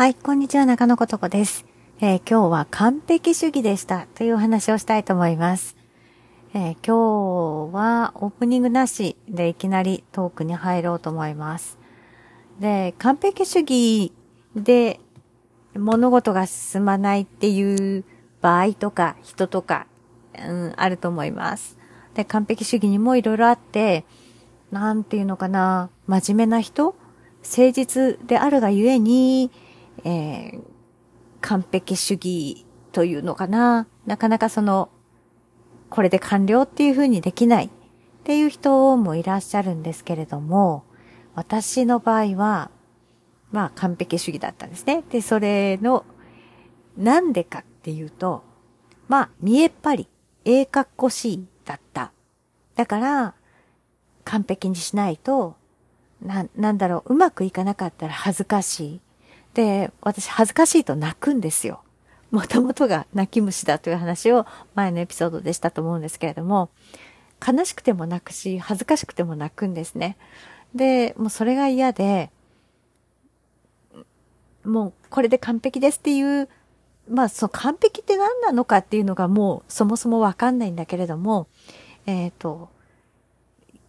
はい、こんにちは、中野ことこです。えー、今日は完璧主義でしたというお話をしたいと思います。えー、今日はオープニングなしでいきなりトークに入ろうと思います。で、完璧主義で物事が進まないっていう場合とか人とか、うん、あると思います。で、完璧主義にもいろいろあって、なんていうのかな、真面目な人誠実であるがゆえに、えー、完璧主義というのかな。なかなかその、これで完了っていう風にできないっていう人もいらっしゃるんですけれども、私の場合は、まあ完璧主義だったんですね。で、それの、なんでかっていうと、まあ見えっぱり、ええかっこしいだった。だから、完璧にしないと、な、なんだろう、うまくいかなかったら恥ずかしい。で、私恥ずかしいと泣くんですよ。もともとが泣き虫だという話を前のエピソードでしたと思うんですけれども、悲しくても泣くし、恥ずかしくても泣くんですね。で、もうそれが嫌で、もうこれで完璧ですっていう、まあその完璧って何なのかっていうのがもうそもそもわかんないんだけれども、えっ、ー、と、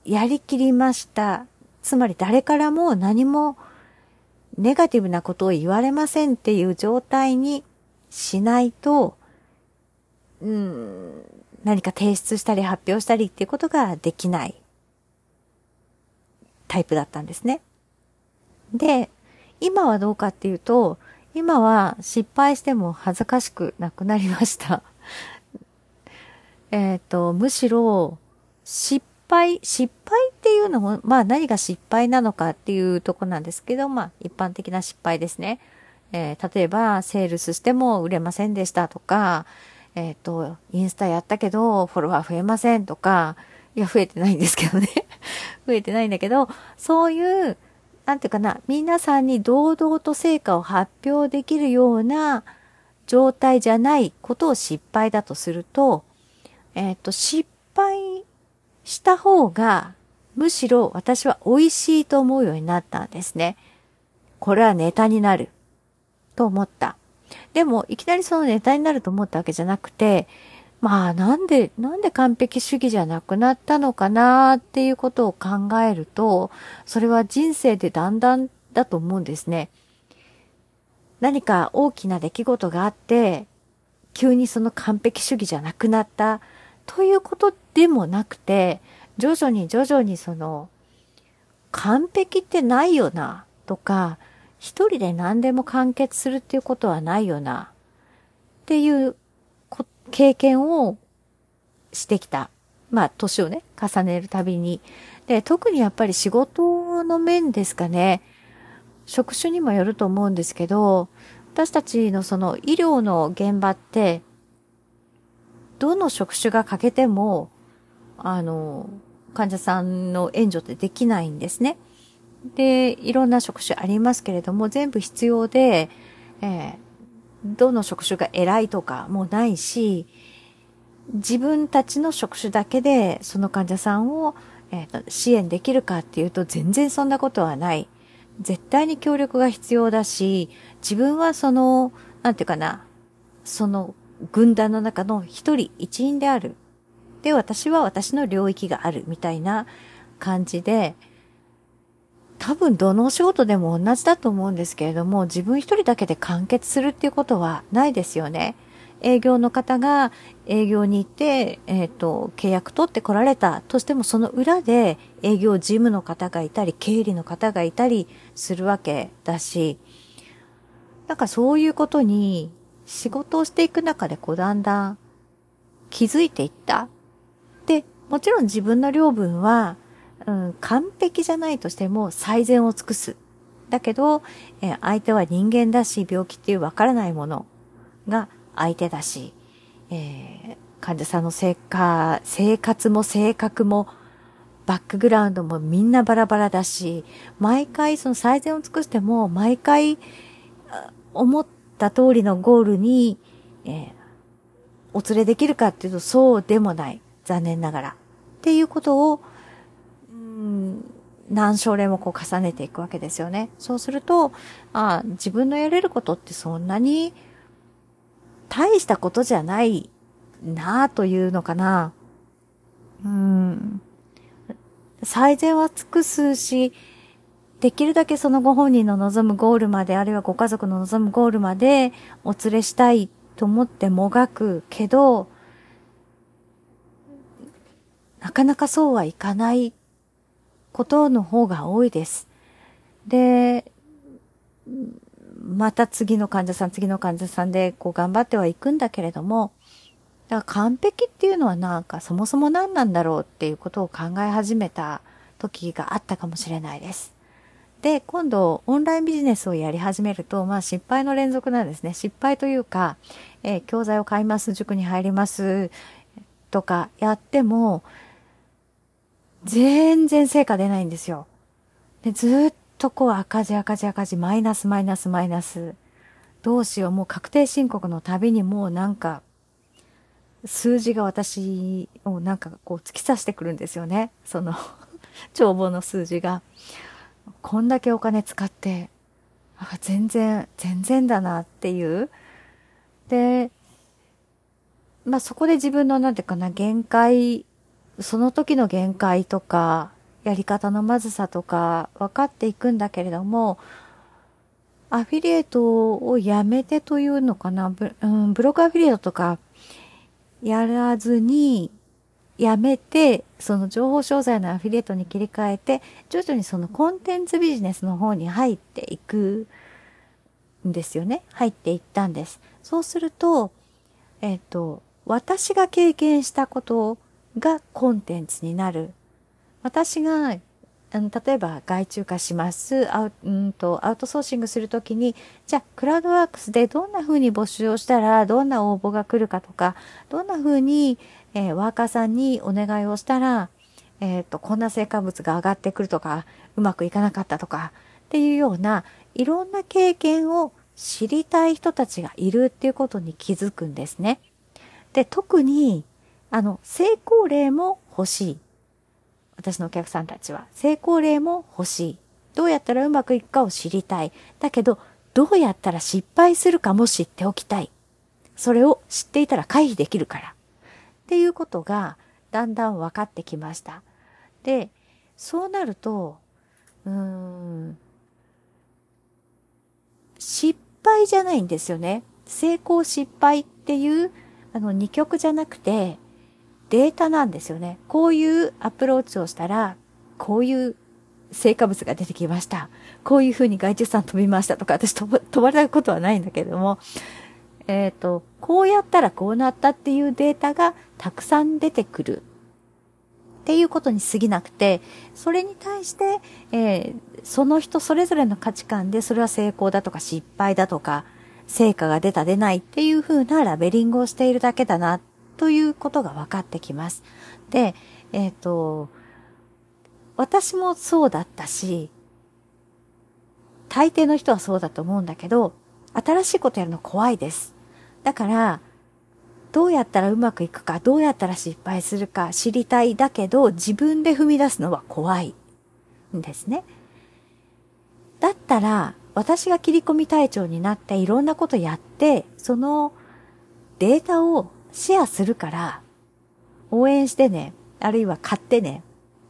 やりきりました。つまり誰からも何もネガティブなことを言われませんっていう状態にしないと、うん、何か提出したり発表したりっていうことができないタイプだったんですね。で、今はどうかっていうと、今は失敗しても恥ずかしくなくなりました。えっと、むしろ失敗、失敗っていうのも、まあ何が失敗なのかっていうとこなんですけど、まあ一般的な失敗ですね。えー、例えば、セールスしても売れませんでしたとか、えっ、ー、と、インスタやったけど、フォロワー増えませんとか、いや、増えてないんですけどね。増えてないんだけど、そういう、なんていうかな、皆さんに堂々と成果を発表できるような状態じゃないことを失敗だとすると、えっ、ー、と、失敗した方が、むしろ私は美味しいと思うようになったんですね。これはネタになる。と思った。でも、いきなりそのネタになると思ったわけじゃなくて、まあ、なんで、なんで完璧主義じゃなくなったのかなっていうことを考えると、それは人生でだんだんだと思うんですね。何か大きな出来事があって、急にその完璧主義じゃなくなったということでもなくて、徐々に徐々にその、完璧ってないよな、とか、一人で何でも完結するっていうことはないよな、っていう経験をしてきた。まあ、年をね、重ねるたびに。で、特にやっぱり仕事の面ですかね。職種にもよると思うんですけど、私たちのその医療の現場って、どの職種が欠けても、あの、患者さんの援助ってできないんですね。で、いろんな職種ありますけれども、全部必要で、えー、どの職種が偉いとかもないし、自分たちの職種だけでその患者さんを、えー、支援できるかっていうと全然そんなことはない。絶対に協力が必要だし、自分はその、なんていうかな、その軍団の中の一人一員である。で、私は私の領域があるみたいな感じで、多分どのお仕事でも同じだと思うんですけれども、自分一人だけで完結するっていうことはないですよね。営業の方が営業に行って、えっ、ー、と、契約取って来られたとしても、その裏で営業事務の方がいたり、経理の方がいたりするわけだし、なんかそういうことに仕事をしていく中でこうだんだん気づいていった。もちろん自分の領分は、うん、完璧じゃないとしても最善を尽くす。だけど、え、相手は人間だし、病気っていうわからないものが相手だし、えー、患者さんの生活、生活も性格も、バックグラウンドもみんなバラバラだし、毎回その最善を尽くしても、毎回思った通りのゴールに、えー、お連れできるかっていうとそうでもない。残念ながら。っていうことを、うん、何症例もこう重ねていくわけですよね。そうすると、あ自分のやれることってそんなに大したことじゃないなあというのかな。うん。最善は尽くすし、できるだけそのご本人の望むゴールまで、あるいはご家族の望むゴールまでお連れしたいと思ってもがくけど、なかなかそうはいかないことの方が多いです。で、また次の患者さん、次の患者さんでこう頑張ってはいくんだけれども、だから完璧っていうのはなんかそもそも何なんだろうっていうことを考え始めた時があったかもしれないです。で、今度オンラインビジネスをやり始めると、まあ失敗の連続なんですね。失敗というか、えー、教材を買います、塾に入ります、とかやっても、全然成果出ないんですよ。で、ずっとこう赤字赤字赤字、マイナスマイナスマイナス。どうしよう、もう確定申告のたびにもうなんか、数字が私をなんかこう突き刺してくるんですよね。その 帳簿の数字が。こんだけお金使って、あ全然、全然だなっていう。で、まあそこで自分のなんていうかな、限界その時の限界とか、やり方のまずさとか分かっていくんだけれども、アフィリエイトをやめてというのかな、ブ,、うん、ブログアフィリエイトとかやらずに、やめて、その情報商材のアフィリエイトに切り替えて、徐々にそのコンテンツビジネスの方に入っていくんですよね。入っていったんです。そうすると、えっ、と、私が経験したことをがコンテンツになる。私が、あの例えば外注化します。アウうんとアウトソーシングするときに、じゃあ、クラウドワークスでどんな風に募集をしたら、どんな応募が来るかとか、どんな風に、えー、ワーカーさんにお願いをしたら、えっ、ー、と、こんな成果物が上がってくるとか、うまくいかなかったとか、っていうような、いろんな経験を知りたい人たちがいるっていうことに気づくんですね。で、特に、あの、成功例も欲しい。私のお客さんたちは。成功例も欲しい。どうやったらうまくいくかを知りたい。だけど、どうやったら失敗するかも知っておきたい。それを知っていたら回避できるから。っていうことが、だんだん分かってきました。で、そうなると、うーん、失敗じゃないんですよね。成功失敗っていう、あの、二極じゃなくて、データなんですよね。こういうアプローチをしたら、こういう成果物が出てきました。こういうふうに外注さん飛びましたとか、私飛ば飛ばれたことはないんだけれども、えっ、ー、と、こうやったらこうなったっていうデータがたくさん出てくる。っていうことに過ぎなくて、それに対して、えー、その人それぞれの価値観でそれは成功だとか失敗だとか、成果が出た出ないっていう風なラベリングをしているだけだなっということが分かってきます。で、えっ、ー、と、私もそうだったし、大抵の人はそうだと思うんだけど、新しいことやるの怖いです。だから、どうやったらうまくいくか、どうやったら失敗するか知りたいだけど、自分で踏み出すのは怖いんですね。だったら、私が切り込み隊長になっていろんなことやって、そのデータをシェアするから、応援してね、あるいは買ってね、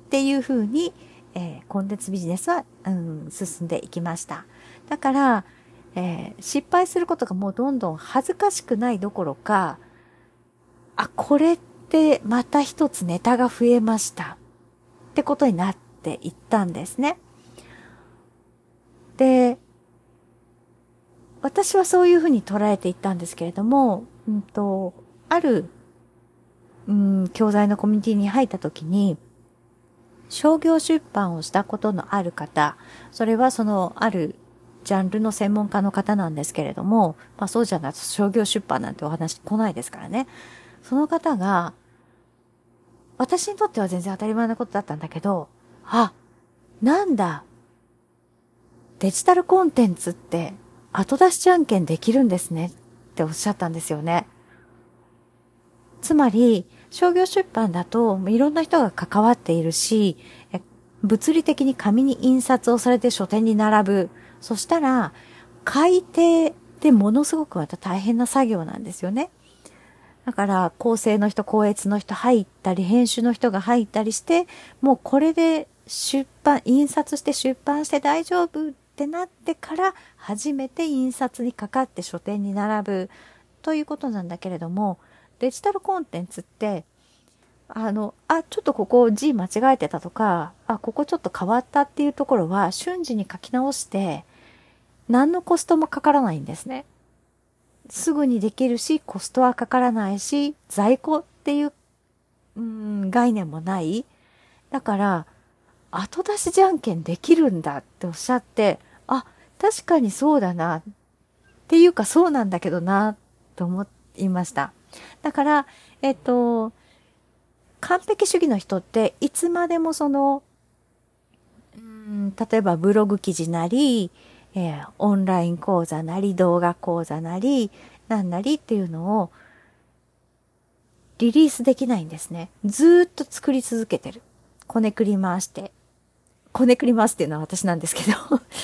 っていう風に、えー、コンテンツビジネスは、うん、進んでいきました。だから、えー、失敗することがもうどんどん恥ずかしくないどころか、あ、これってまた一つネタが増えました。ってことになっていったんですね。で、私はそういうふうに捉えていったんですけれども、うんと、ある、うん、教材のコミュニティに入った時に、商業出版をしたことのある方、それはそのあるジャンルの専門家の方なんですけれども、まあそうじゃないと商業出版なんてお話来ないですからね。その方が、私にとっては全然当たり前なことだったんだけど、あ、なんだ、デジタルコンテンツって後出しじゃんけんできるんですねっておっしゃったんですよね。つまり、商業出版だといろんな人が関わっているし、物理的に紙に印刷をされて書店に並ぶ。そしたら、改訂ってものすごくまた大変な作業なんですよね。だから、構成の人、校閲の人入ったり、編集の人が入ったりして、もうこれで出版、印刷して出版して大丈夫ってなってから、初めて印刷にかかって書店に並ぶということなんだけれども、デジタルコンテンツって、あの、あ、ちょっとここ字間違えてたとか、あ、ここちょっと変わったっていうところは瞬時に書き直して、何のコストもかからないんですね。すぐにできるし、コストはかからないし、在庫っていう、うん、概念もない。だから、後出しじゃんけんできるんだっておっしゃって、あ、確かにそうだな。っていうかそうなんだけどな、と思いました。だから、えっと、完璧主義の人っていつまでもその、うん、例えばブログ記事なり、えー、オンライン講座なり、動画講座なり、なんなりっていうのをリリースできないんですね。ずっと作り続けてる。こねくり回して。こねくり回すっていうのは私なんですけど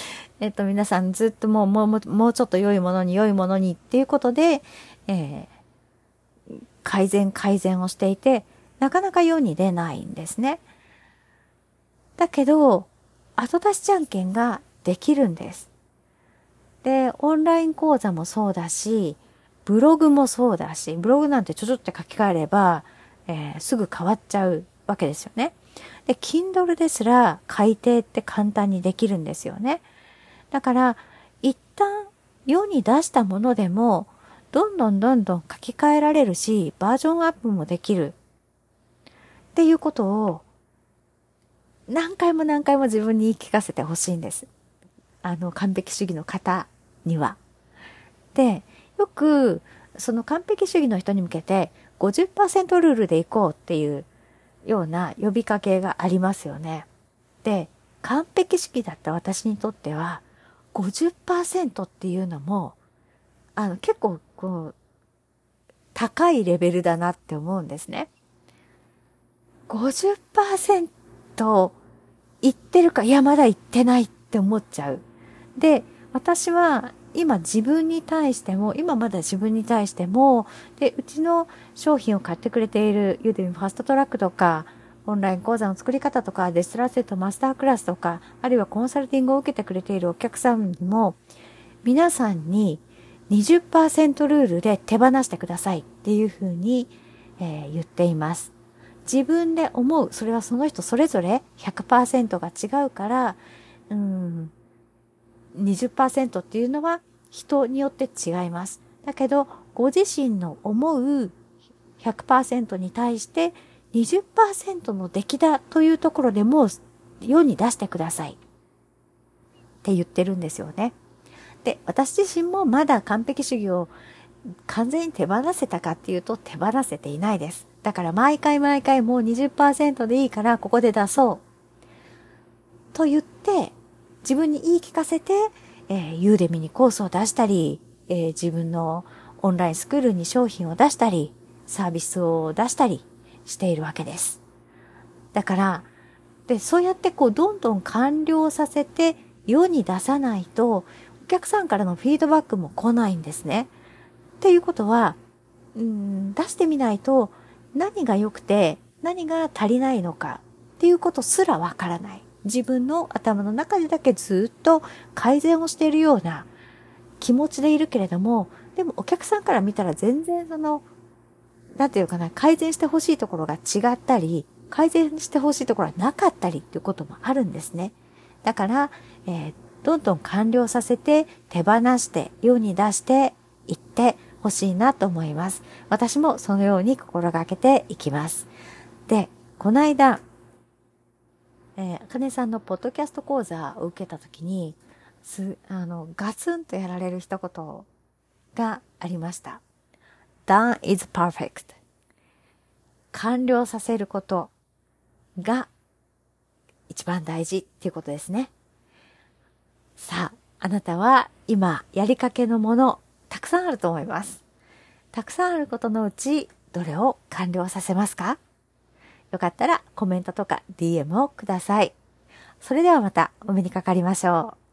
えっと、皆さんずっともう、もう、もうちょっと良いものに良いものにっていうことで、えー、改善改善をしていて、なかなか世に出ないんですね。だけど、後出しじゃんけんができるんです。で、オンライン講座もそうだし、ブログもそうだし、ブログなんてちょちょって書き換えれば、えー、すぐ変わっちゃうわけですよね。で、Kindle ですら改訂って簡単にできるんですよね。だから、一旦世に出したものでも、どんどんどんどん書き換えられるし、バージョンアップもできる。っていうことを何回も何回も自分に言い聞かせてほしいんです。あの、完璧主義の方には。で、よく、その完璧主義の人に向けて50%ルールでいこうっていうような呼びかけがありますよね。で、完璧主義だった私にとっては50%っていうのも、あの、結構こう、高いレベルだなって思うんですね。50%言ってるか、いや、まだ言ってないって思っちゃう。で、私は今自分に対しても、今まだ自分に対しても、で、うちの商品を買ってくれている Udemy ファストトラックとか、オンライン講座の作り方とか、デストラセットマスタークラスとか、あるいはコンサルティングを受けてくれているお客さんも、皆さんに20%ルールで手放してくださいっていうふうに、えー、言っています。自分で思う、それはその人それぞれ100%が違うから、うん、20%っていうのは人によって違います。だけど、ご自身の思う100%に対して20%の出来だというところでもう世に出してください。って言ってるんですよね。で、私自身もまだ完璧主義を完全に手放せたかっていうと手放せていないです。だから毎回毎回もう20%でいいからここで出そう。と言って、自分に言い聞かせて、えー、ユーデミにコースを出したり、えー、自分のオンラインスクールに商品を出したり、サービスを出したりしているわけです。だから、で、そうやってこう、どんどん完了させて世に出さないと、客さんからのフィードバックも来ないんですね。っていうことは、うん、出してみないと、何が良くて何が足りないのかっていうことすらわからない。自分の頭の中でだけずっと改善をしているような気持ちでいるけれども、でもお客さんから見たら全然その、なんていうかな、改善してほしいところが違ったり、改善してほしいところはなかったりっていうこともあるんですね。だから、えー、どんどん完了させて、手放して、世に出していって、欲しいなと思います。私もそのように心がけていきます。で、この間、えー、かねさんのポッドキャスト講座を受けたときに、す、あの、ガツンとやられる一言がありました。done is perfect. 完了させることが一番大事っていうことですね。さあ、あなたは今やりかけのもの、たくさんあると思います。たくさんあることのうち、どれを完了させますか？よかったらコメントとか DM をください。それではまたお目にかかりましょう。